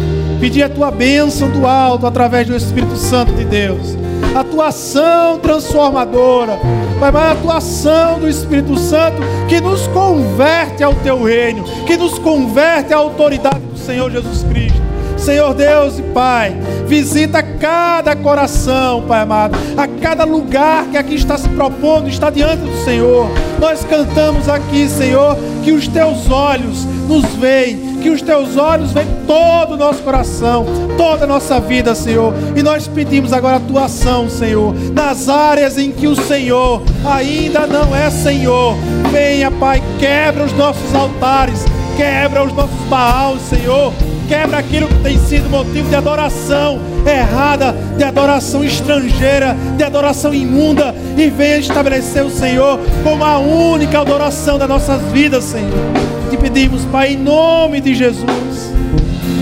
pedir a tua bênção do alto através do Espírito Santo de Deus, a tua ação transformadora, Pai, a tua ação do Espírito Santo que nos converte ao teu reino, que nos converte à autoridade do Senhor Jesus Cristo. Senhor Deus e Pai, visita cada coração, Pai amado, a cada lugar que aqui está se propondo, está diante do Senhor. Nós cantamos aqui, Senhor, que os teus olhos nos veem que os teus olhos veem todo o nosso coração, toda a nossa vida, Senhor. E nós pedimos agora a tua ação, Senhor, nas áreas em que o Senhor ainda não é Senhor. Venha, Pai, quebra os nossos altares, quebra os nossos baús, Senhor. Quebra aquilo que tem sido motivo de adoração errada, de adoração estrangeira, de adoração imunda, e venha estabelecer o Senhor como a única adoração das nossas vidas, Senhor te pedimos, Pai, em nome de Jesus.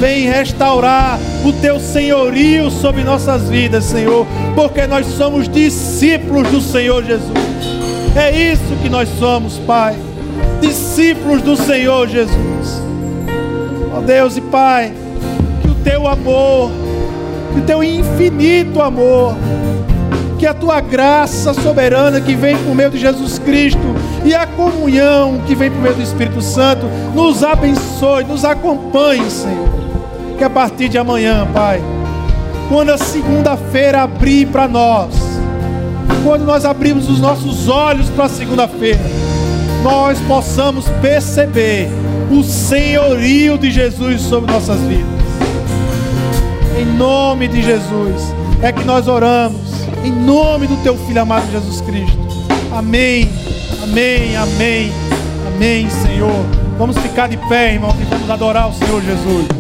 Vem restaurar o teu senhorio sobre nossas vidas, Senhor, porque nós somos discípulos do Senhor Jesus. É isso que nós somos, Pai, discípulos do Senhor Jesus. Ó Deus e Pai, que o teu amor, que o teu infinito amor, que a tua graça soberana que vem por meio de Jesus Cristo e a comunhão que vem por meio do Espírito Santo nos abençoe, nos acompanhe, Senhor. Que a partir de amanhã, Pai, quando a segunda-feira abrir para nós, quando nós abrimos os nossos olhos para a segunda-feira, nós possamos perceber o senhorio de Jesus sobre nossas vidas. Em nome de Jesus é que nós oramos em nome do teu filho amado Jesus Cristo. Amém, amém, amém, amém, Senhor. Vamos ficar de pé, irmão, e vamos adorar o Senhor Jesus.